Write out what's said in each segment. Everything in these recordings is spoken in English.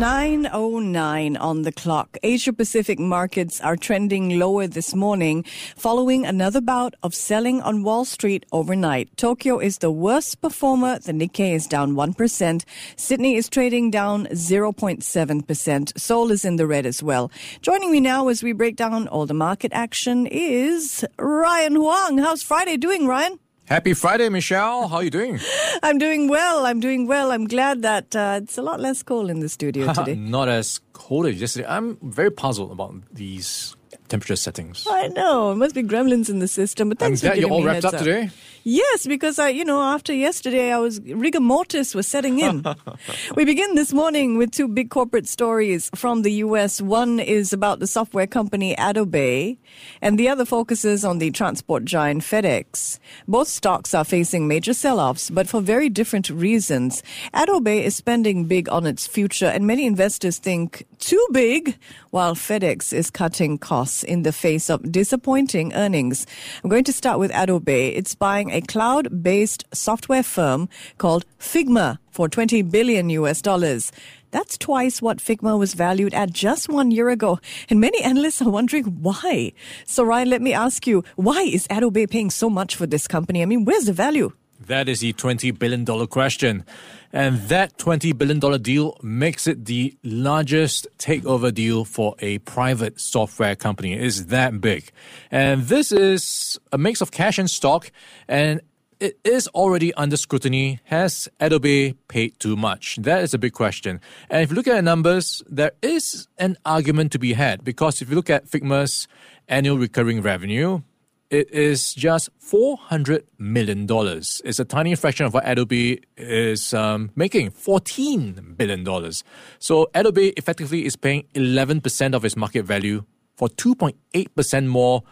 909 on the clock. Asia Pacific markets are trending lower this morning following another bout of selling on Wall Street overnight. Tokyo is the worst performer. The Nikkei is down 1%. Sydney is trading down 0.7%. Seoul is in the red as well. Joining me now as we break down all the market action is Ryan Huang. How's Friday doing, Ryan? Happy Friday, Michelle. How are you doing? I'm doing well. I'm doing well. I'm glad that uh, it's a lot less cold in the studio today. Not as cold as yesterday. I'm very puzzled about these temperature settings. I know. It must be gremlins in the system. But thanks for you're all wrapped heads up today. Yes, because I, you know, after yesterday, I was rigor mortis was setting in. we begin this morning with two big corporate stories from the U.S. One is about the software company Adobe, and the other focuses on the transport giant FedEx. Both stocks are facing major sell-offs, but for very different reasons. Adobe is spending big on its future, and many investors think too big, while FedEx is cutting costs in the face of disappointing earnings. I'm going to start with Adobe. It's buying a cloud based software firm called Figma for 20 billion US dollars. That's twice what Figma was valued at just one year ago. And many analysts are wondering why. So, Ryan, let me ask you why is Adobe paying so much for this company? I mean, where's the value? That is the $20 billion question. And that $20 billion deal makes it the largest takeover deal for a private software company. It is that big. And this is a mix of cash and stock. And it is already under scrutiny. Has Adobe paid too much? That is a big question. And if you look at the numbers, there is an argument to be had because if you look at Figma's annual recurring revenue, it is just $400 million. It's a tiny fraction of what Adobe is um, making, $14 billion. So Adobe effectively is paying 11% of its market value for 2.8% more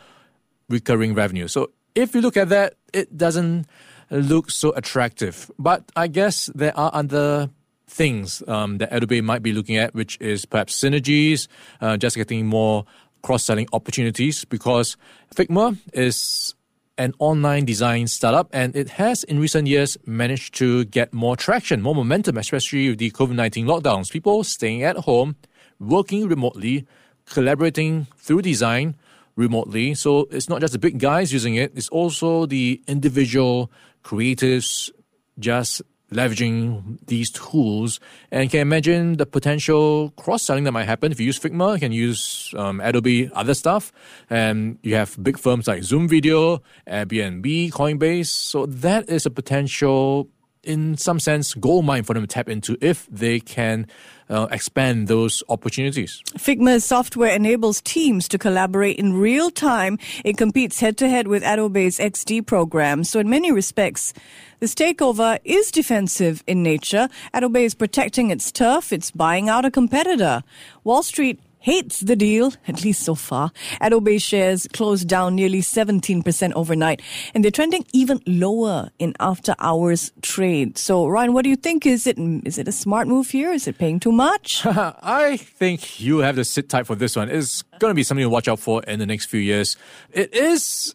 recurring revenue. So if you look at that, it doesn't look so attractive. But I guess there are other things um, that Adobe might be looking at, which is perhaps synergies, uh, just getting more cross selling opportunities because Figma is an online design startup and it has in recent years managed to get more traction, more momentum, especially with the COVID 19 lockdowns. People staying at home, working remotely, collaborating through design remotely. So it's not just the big guys using it, it's also the individual creatives just leveraging these tools and can imagine the potential cross selling that might happen if you use Figma, you can use um, Adobe other stuff, and you have big firms like Zoom Video, Airbnb, Coinbase. So that is a potential, in some sense, gold mine for them to tap into if they can uh, expand those opportunities. Figma's software enables teams to collaborate in real time. It competes head to head with Adobe's XD program. So, in many respects, this takeover is defensive in nature. Adobe is protecting its turf, it's buying out a competitor. Wall Street hates the deal, at least so far. Adobe shares closed down nearly 17% overnight, and they're trending even lower in after hours trade. So, Ryan, what do you think? Is it is it a smart move here? Is it paying too much? I think you have to sit tight for this one. It's going to be something to watch out for in the next few years. It is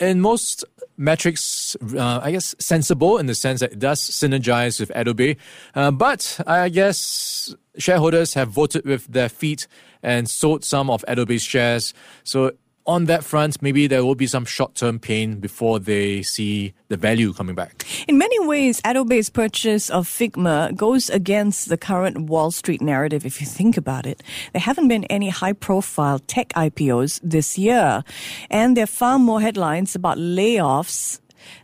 in most metrics, uh, I guess, sensible in the sense that it does synergize with Adobe. Uh, but I guess shareholders have voted with their feet and sold some of Adobe's shares. So on that front, maybe there will be some short term pain before they see the value coming back. In many ways, Adobe's purchase of Figma goes against the current Wall Street narrative, if you think about it. There haven't been any high profile tech IPOs this year, and there are far more headlines about layoffs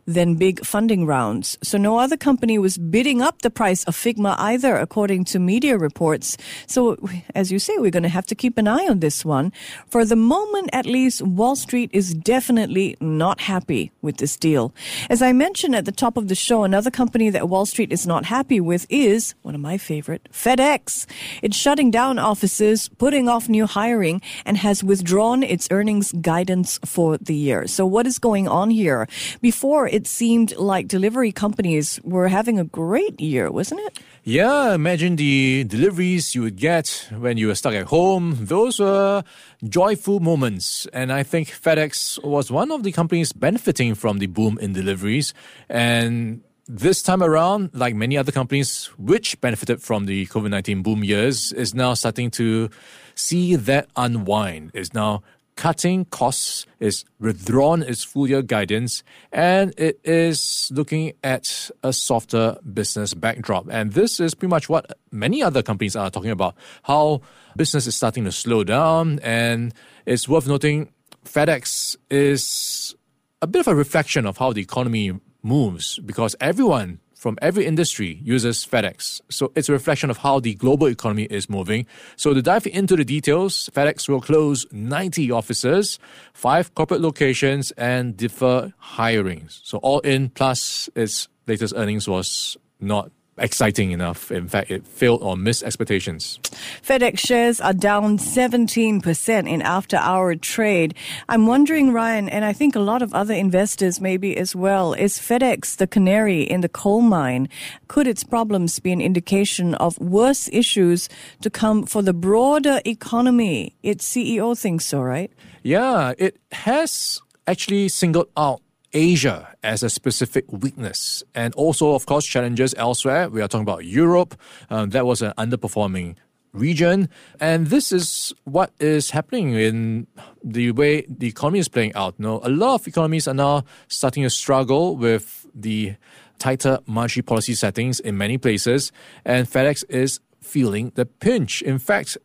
than big funding rounds. So no other company was bidding up the price of Figma either, according to media reports. So as you say, we're going to have to keep an eye on this one. For the moment, at least, Wall Street is definitely not happy with this deal. As I mentioned at the top of the show, another company that Wall Street is not happy with is one of my favorite, FedEx. It's shutting down offices, putting off new hiring, and has withdrawn its earnings guidance for the year. So what is going on here? Before it seemed like delivery companies were having a great year, wasn't it? Yeah, imagine the deliveries you would get when you were stuck at home. Those were joyful moments. And I think FedEx was one of the companies benefiting from the boom in deliveries. And this time around, like many other companies which benefited from the COVID 19 boom years, is now starting to see that unwind, is now cutting costs, is withdrawn its full year guidance, and it is looking at a softer business backdrop. And this is pretty much what many other companies are talking about how business is starting to slow down. And it's worth noting FedEx is a bit of a reflection of how the economy moves because everyone from every industry uses FedEx. So it's a reflection of how the global economy is moving. So to dive into the details, FedEx will close 90 offices, five corporate locations, and defer hirings. So all in, plus its latest earnings was not exciting enough. In fact, it failed or missed expectations. FedEx shares are down 17% in after hour trade. I'm wondering, Ryan, and I think a lot of other investors maybe as well, is FedEx the canary in the coal mine? Could its problems be an indication of worse issues to come for the broader economy? Its CEO thinks so, right? Yeah, it has actually singled out Asia as a specific weakness, and also, of course, challenges elsewhere. We are talking about Europe. Um, that was an underperforming region. And this is what is happening in the way the economy is playing out. You a lot of economies are now starting to struggle with the tighter monetary policy settings in many places, and FedEx is feeling the pinch. In fact,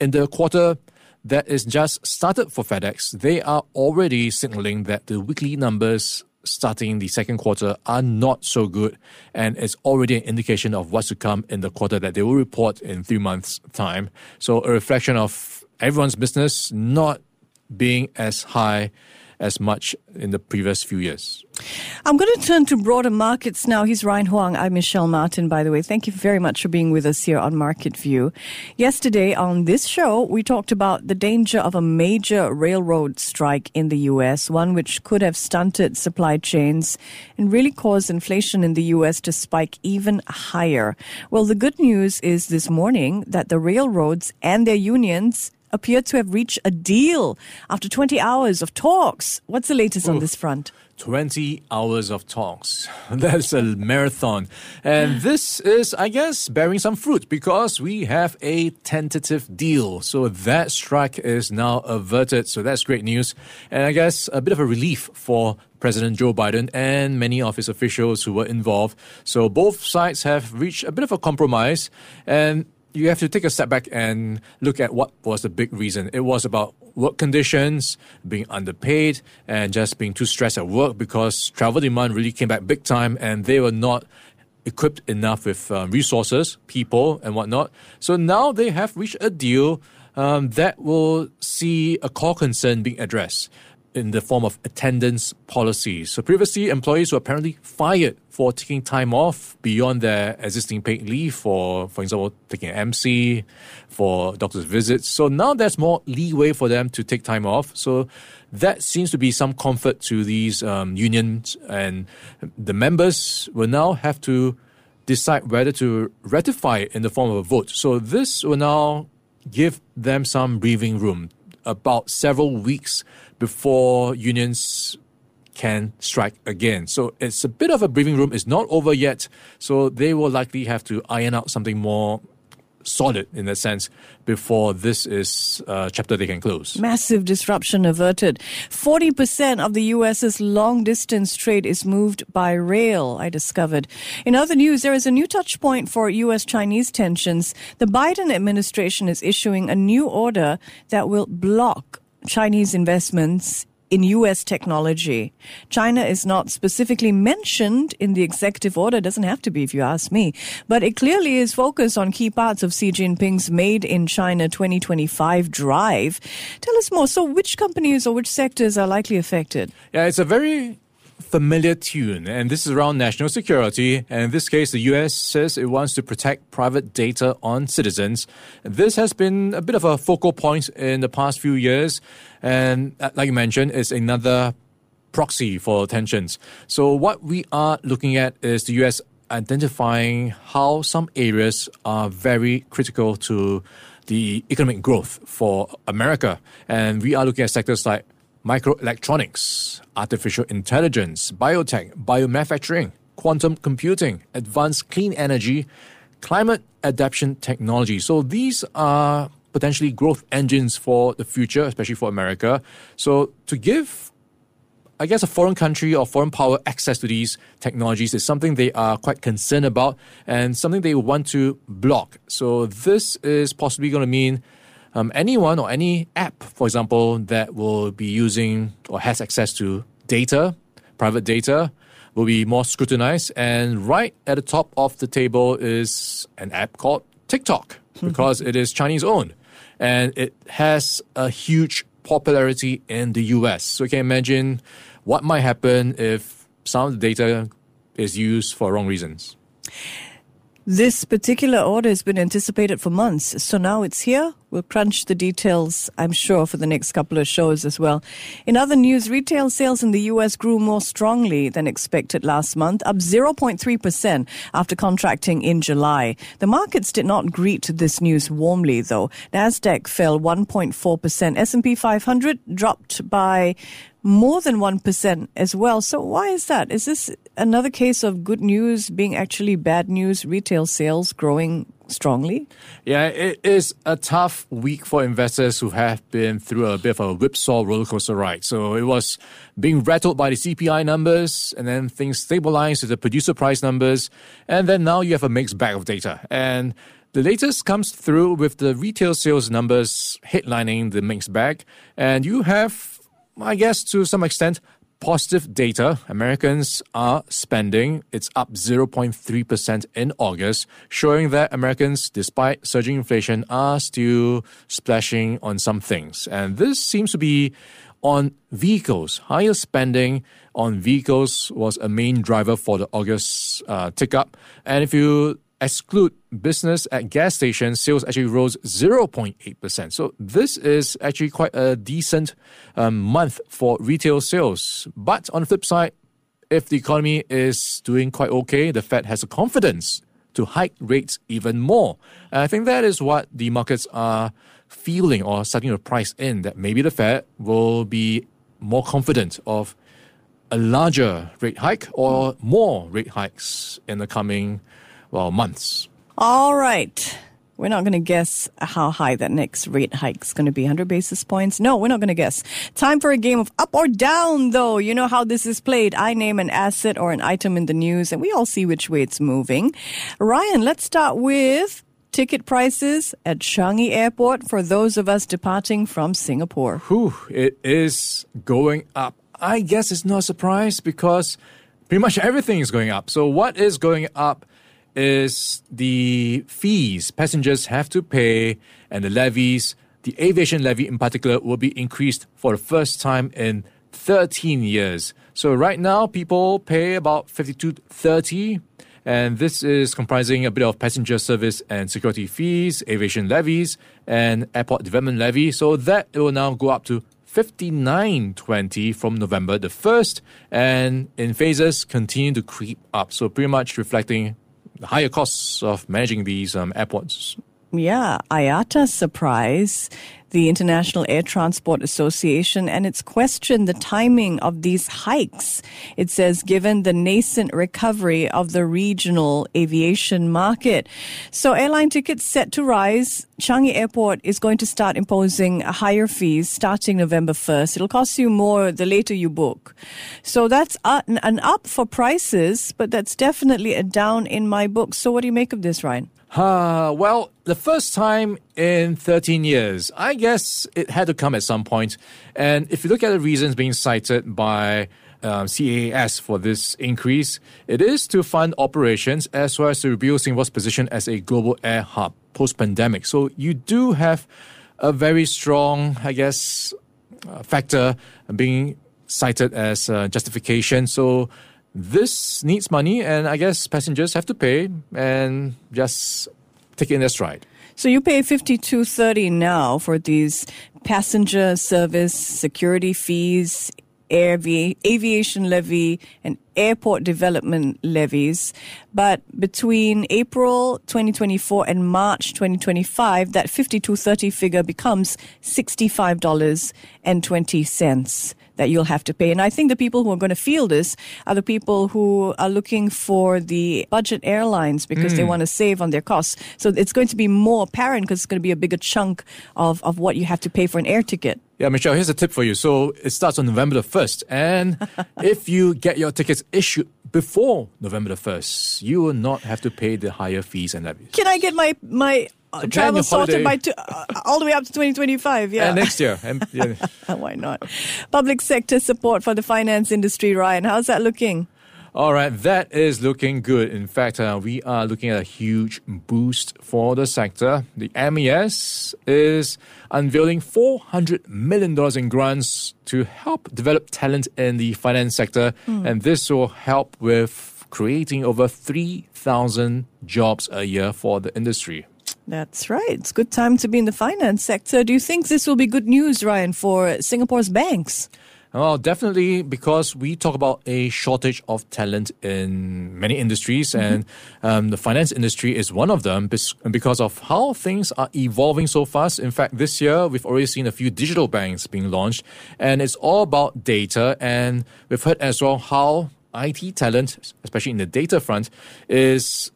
in the quarter that is just started for FedEx, they are already signaling that the weekly numbers starting the second quarter are not so good, and it's already an indication of what's to come in the quarter that they will report in three months' time. So, a reflection of everyone's business not being as high as much in the previous few years. I'm going to turn to broader markets now. He's Ryan Huang. I'm Michelle Martin, by the way. Thank you very much for being with us here on Market View. Yesterday on this show, we talked about the danger of a major railroad strike in the U.S., one which could have stunted supply chains and really caused inflation in the U.S. to spike even higher. Well, the good news is this morning that the railroads and their unions appear to have reached a deal after 20 hours of talks. What's the latest Oof. on oh, this front? 20 hours of talks. That's a marathon. And this is, I guess, bearing some fruit because we have a tentative deal. So that strike is now averted. So that's great news. And I guess a bit of a relief for President Joe Biden and many of his officials who were involved. So both sides have reached a bit of a compromise. And you have to take a step back and look at what was the big reason. It was about work conditions, being underpaid, and just being too stressed at work because travel demand really came back big time and they were not equipped enough with um, resources, people, and whatnot. So now they have reached a deal um, that will see a core concern being addressed in the form of attendance policies. So previously, employees were apparently fired for taking time off beyond their existing paid leave for, for example, taking an MC, for doctor's visits. So now there's more leeway for them to take time off. So that seems to be some comfort to these um, unions, and the members will now have to decide whether to ratify it in the form of a vote. So this will now give them some breathing room about several weeks before unions can strike again. So it's a bit of a breathing room. It's not over yet. So they will likely have to iron out something more solid in that sense before this is a chapter they can close. Massive disruption averted. 40% of the US's long distance trade is moved by rail, I discovered. In other news, there is a new touch point for US Chinese tensions. The Biden administration is issuing a new order that will block Chinese investments in US technology. China is not specifically mentioned in the executive order. It doesn't have to be if you ask me. But it clearly is focused on key parts of Xi Jinping's Made in China 2025 drive. Tell us more. So which companies or which sectors are likely affected? Yeah, it's a very familiar tune, and this is around national security. And in this case, the US says it wants to protect private data on citizens. This has been a bit of a focal point in the past few years, and uh, like you mentioned, it's another proxy for tensions. So, what we are looking at is the US identifying how some areas are very critical to the economic growth for America. And we are looking at sectors like microelectronics, artificial intelligence, biotech, biomanufacturing, quantum computing, advanced clean energy, climate adaptation technology. So these are potentially growth engines for the future, especially for America. So to give I guess a foreign country or foreign power access to these technologies is something they are quite concerned about and something they want to block. So this is possibly going to mean um, anyone or any app, for example, that will be using or has access to data, private data, will be more scrutinized. And right at the top of the table is an app called TikTok because it is Chinese owned and it has a huge popularity in the US. So you can imagine what might happen if some of the data is used for wrong reasons. This particular order has been anticipated for months, so now it's here. We'll crunch the details, I'm sure, for the next couple of shows as well. In other news, retail sales in the U.S. grew more strongly than expected last month, up 0.3% after contracting in July. The markets did not greet this news warmly, though. Nasdaq fell 1.4%. S&P 500 dropped by more than 1% as well. So why is that? Is this another case of good news being actually bad news, retail sales growing strongly? Yeah, it is a tough week for investors who have been through a bit of a whipsaw rollercoaster ride. So it was being rattled by the CPI numbers, and then things stabilized with the producer price numbers, and then now you have a mixed bag of data. And the latest comes through with the retail sales numbers headlining the mixed bag, and you have I guess to some extent, positive data. Americans are spending. It's up 0.3% in August, showing that Americans, despite surging inflation, are still splashing on some things. And this seems to be on vehicles. Higher spending on vehicles was a main driver for the August uh, tick up. And if you exclude business at gas stations, sales actually rose 0.8%. So this is actually quite a decent um, month for retail sales. But on the flip side, if the economy is doing quite okay, the Fed has the confidence to hike rates even more. And I think that is what the markets are feeling or starting to price in that maybe the Fed will be more confident of a larger rate hike or more rate hikes in the coming well, months. All right. We're not going to guess how high that next rate hike is going to be. 100 basis points? No, we're not going to guess. Time for a game of up or down, though. You know how this is played. I name an asset or an item in the news, and we all see which way it's moving. Ryan, let's start with ticket prices at Changi Airport for those of us departing from Singapore. Whew, it is going up. I guess it's no surprise because pretty much everything is going up. So, what is going up? Is the fees passengers have to pay and the levies. The aviation levy in particular will be increased for the first time in 13 years. So right now people pay about 52.30 and this is comprising a bit of passenger service and security fees, aviation levies, and airport development levy. So that it will now go up to 59.20 from November the 1st, and in phases continue to creep up. So pretty much reflecting the higher costs of managing these um, airports. Yeah, IATA surprise the International Air Transport Association, and it's questioned the timing of these hikes. It says, given the nascent recovery of the regional aviation market. So airline tickets set to rise. Changi Airport is going to start imposing higher fees starting November 1st. It'll cost you more the later you book. So that's an up for prices, but that's definitely a down in my book. So what do you make of this, Ryan? Uh, well, the first time in 13 years, I guess it had to come at some point. And if you look at the reasons being cited by um, CAAS for this increase, it is to fund operations as well as to rebuild Singapore's position as a global air hub post pandemic. So you do have a very strong, I guess, uh, factor being cited as uh, justification. So this needs money, and I guess passengers have to pay and just take it in their stride. So you pay fifty two thirty now for these passenger service security fees, avi- aviation levy and airport development levies. But between April 2024 and March 2025, that 5230 figure becomes $65.20 that you'll have to pay. And I think the people who are going to feel this are the people who are looking for the budget airlines because they mm. want to save on their costs. So it's going to be more apparent because it's going to be a bigger chunk of, of what you have to pay for an air ticket. Yeah, Michelle, here's a tip for you. So it starts on November the 1st. And if you get your tickets issued before November the 1st, you will not have to pay the higher fees and levies. Can I get my, my uh, travel sorted by two, uh, all the way up to 2025? Yeah. And next year. Yeah. Why not? Public sector support for the finance industry, Ryan. How's that looking? All right, that is looking good. In fact, uh, we are looking at a huge boost for the sector. The MAS is unveiling $400 million in grants to help develop talent in the finance sector, and this will help with creating over 3,000 jobs a year for the industry. That's right. It's a good time to be in the finance sector. Do you think this will be good news, Ryan, for Singapore's banks? Well, definitely because we talk about a shortage of talent in many industries, and um, the finance industry is one of them because of how things are evolving so fast. In fact, this year we've already seen a few digital banks being launched, and it's all about data. And we've heard as well how IT talent, especially in the data front, is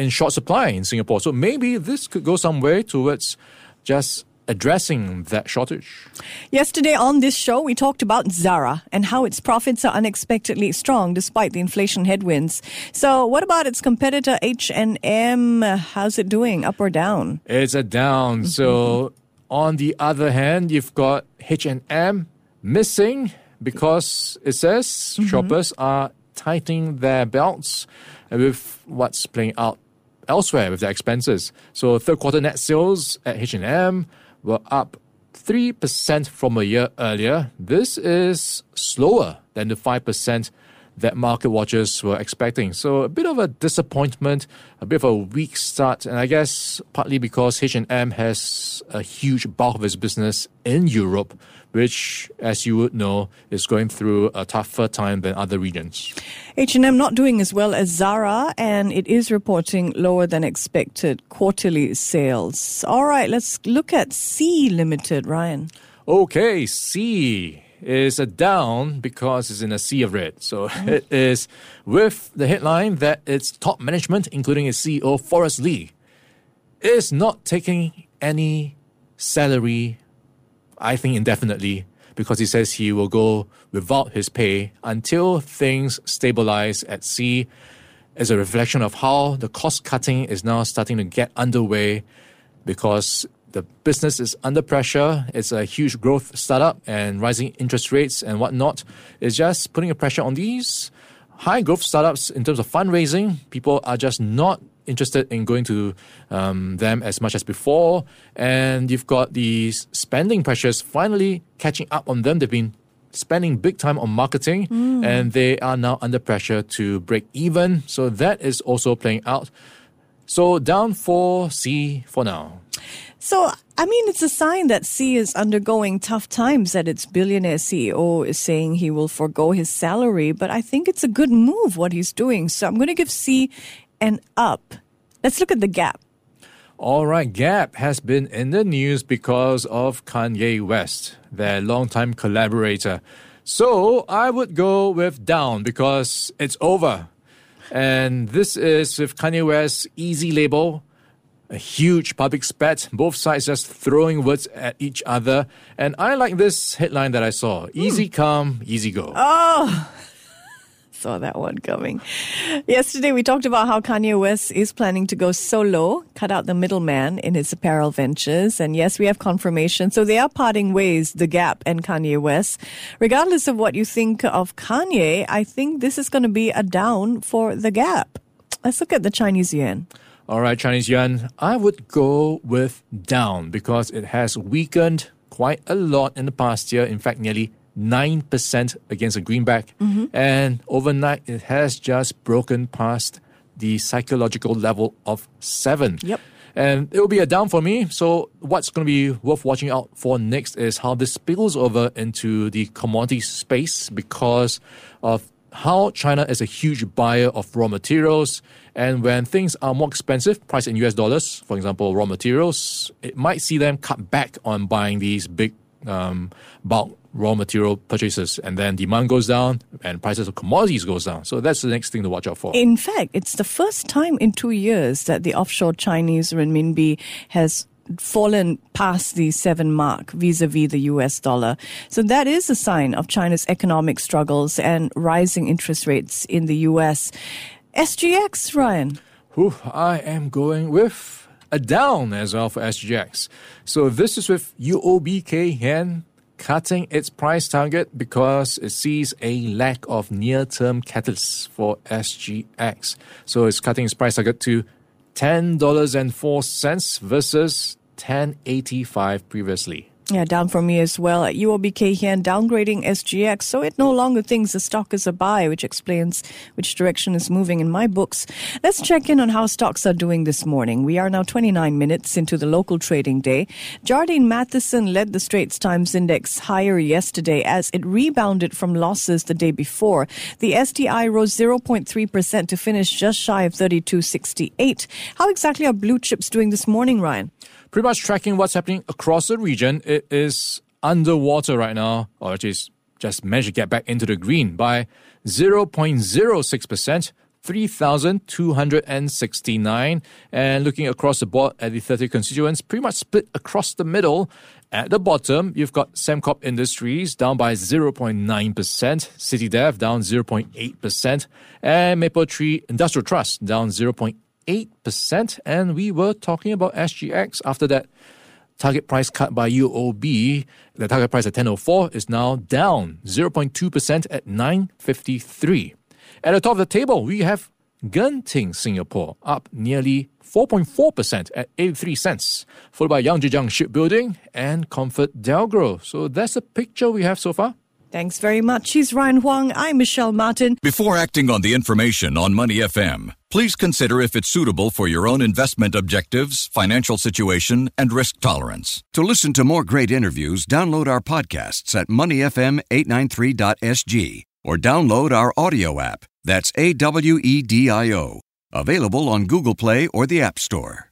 in short supply in Singapore. So maybe this could go some way towards just addressing that shortage. Yesterday on this show, we talked about Zara and how its profits are unexpectedly strong despite the inflation headwinds. So, what about its competitor H&M? How's it doing? Up or down? It's a down. Mm-hmm. So on the other hand, you've got H&M missing because it says mm-hmm. shoppers are tightening their belts with what's playing out elsewhere with their expenses. So third quarter net sales at H&M were up 3% from a year earlier. This is slower than the 5% that market watchers were expecting. So a bit of a disappointment, a bit of a weak start, and I guess partly because H&M has a huge bulk of its business in Europe, which, as you would know, is going through a tougher time than other regions. H&M not doing as well as Zara and it is reporting lower than expected quarterly sales. All right, let's look at Sea Limited, Ryan. Okay, Sea is a down because it's in a sea of red. So it is with the headline that its top management, including its CEO Forrest Li, is not taking any salary, I think indefinitely, because he says he will go without his pay until things stabilize at sea as a reflection of how the cost cutting is now starting to get underway because the business is under pressure. It's a huge growth startup, and rising interest rates and whatnot is just putting a pressure on these high growth startups in terms of fundraising. People are just not interested in going to um, them as much as before, and you've got these spending pressures finally catching up on them. They've been spending big time on marketing and they are now under pressure to break even. So that is also playing out. So down for Sea for now. So, I mean, it's a sign that Sea is undergoing tough times that its billionaire CEO is saying he will forego his salary, but I think it's a good move what he's doing. So I'm going to give Sea an up. Let's look at the gap. All right, Gap has been in the news because of Kanye West, their longtime collaborator. So I would go with down because it's over. And this is with Kanye West's Yeezy label, a huge public spat, both sides just throwing words at each other. And I like this headline that I saw Easy hmm. come, easy go. Oh, Saw that one coming. Yesterday, we talked about how Kanye West is planning to go solo, cut out the middleman in his apparel ventures. And yes, we have confirmation. So they are parting ways, The Gap and Kanye West. Regardless of what you think of Kanye, I think this is going to be a down for The Gap. Let's look at the Chinese yuan. All right, Chinese yuan, I would go with down because it has weakened quite a lot in the past year. In fact, nearly 9% against a greenback. And overnight, it has just broken past the psychological level of 7. Yep. And it will be a down for me. So what's going to be worth watching out for next is how this spills over into the commodity space because of how China is a huge buyer of raw materials. And when things are more expensive, priced in US dollars, for example, raw materials, it might see them cut back on buying these big um, bulk raw material purchases and then demand goes down and prices of commodities goes down. So that's the next thing to watch out for. In fact, it's the first time in two years that the offshore Chinese renminbi has fallen past the seven mark vis-a-vis the US dollar. So that is a sign of China's economic struggles and rising interest rates in the US. SGX, Ryan. Whew, I am going with a down as well for SGX. So this is with UOB Kay cutting its price target because it sees a lack of near-term catalysts for SGX. So it's cutting its price target to $10.04 versus 10.85 previously. Yeah, down for me as well. At UOB Kay downgrading SGX, so it no longer thinks the stock is a buy, which explains which direction is moving in my books. Let's check in on how stocks are doing this morning. We are now 29 minutes into the local trading day. Jardine Matheson led the Straits Times Index higher yesterday as it rebounded from losses the day before. The STI rose 0.3% to finish just shy of 32.68. How exactly are blue chips doing this morning, Ryan? Pretty much tracking what's happening across the region. It is underwater right now, or it is just managed to get back into the green by 0.06%. 3,269. And looking across the board at the 30 constituents, pretty much split across the middle. At the bottom, you've got Sembcorp Industries down by 0.9%, CityDev down 0.8%, and Mapletree Industrial Trust down 0.8%. 8%. And we were talking about SGX after that target price cut by UOB. The target price at 10.04 is now down 0.2% at 9.53. At the top of the table, we have Genting Singapore up nearly 4.4% at 83 cents, followed by Yangzijiang Shipbuilding and Comfort Delgro. So that's the picture we have so far. Thanks very much. He's Ryan Huang. I'm Michelle Martin. Before acting on the information on Money FM, please consider if it's suitable for your own investment objectives, financial situation, and risk tolerance. To listen to more great interviews, download our podcasts at moneyfm893.sg or download our audio app. That's A W E D I O. Available on Google Play or the App Store.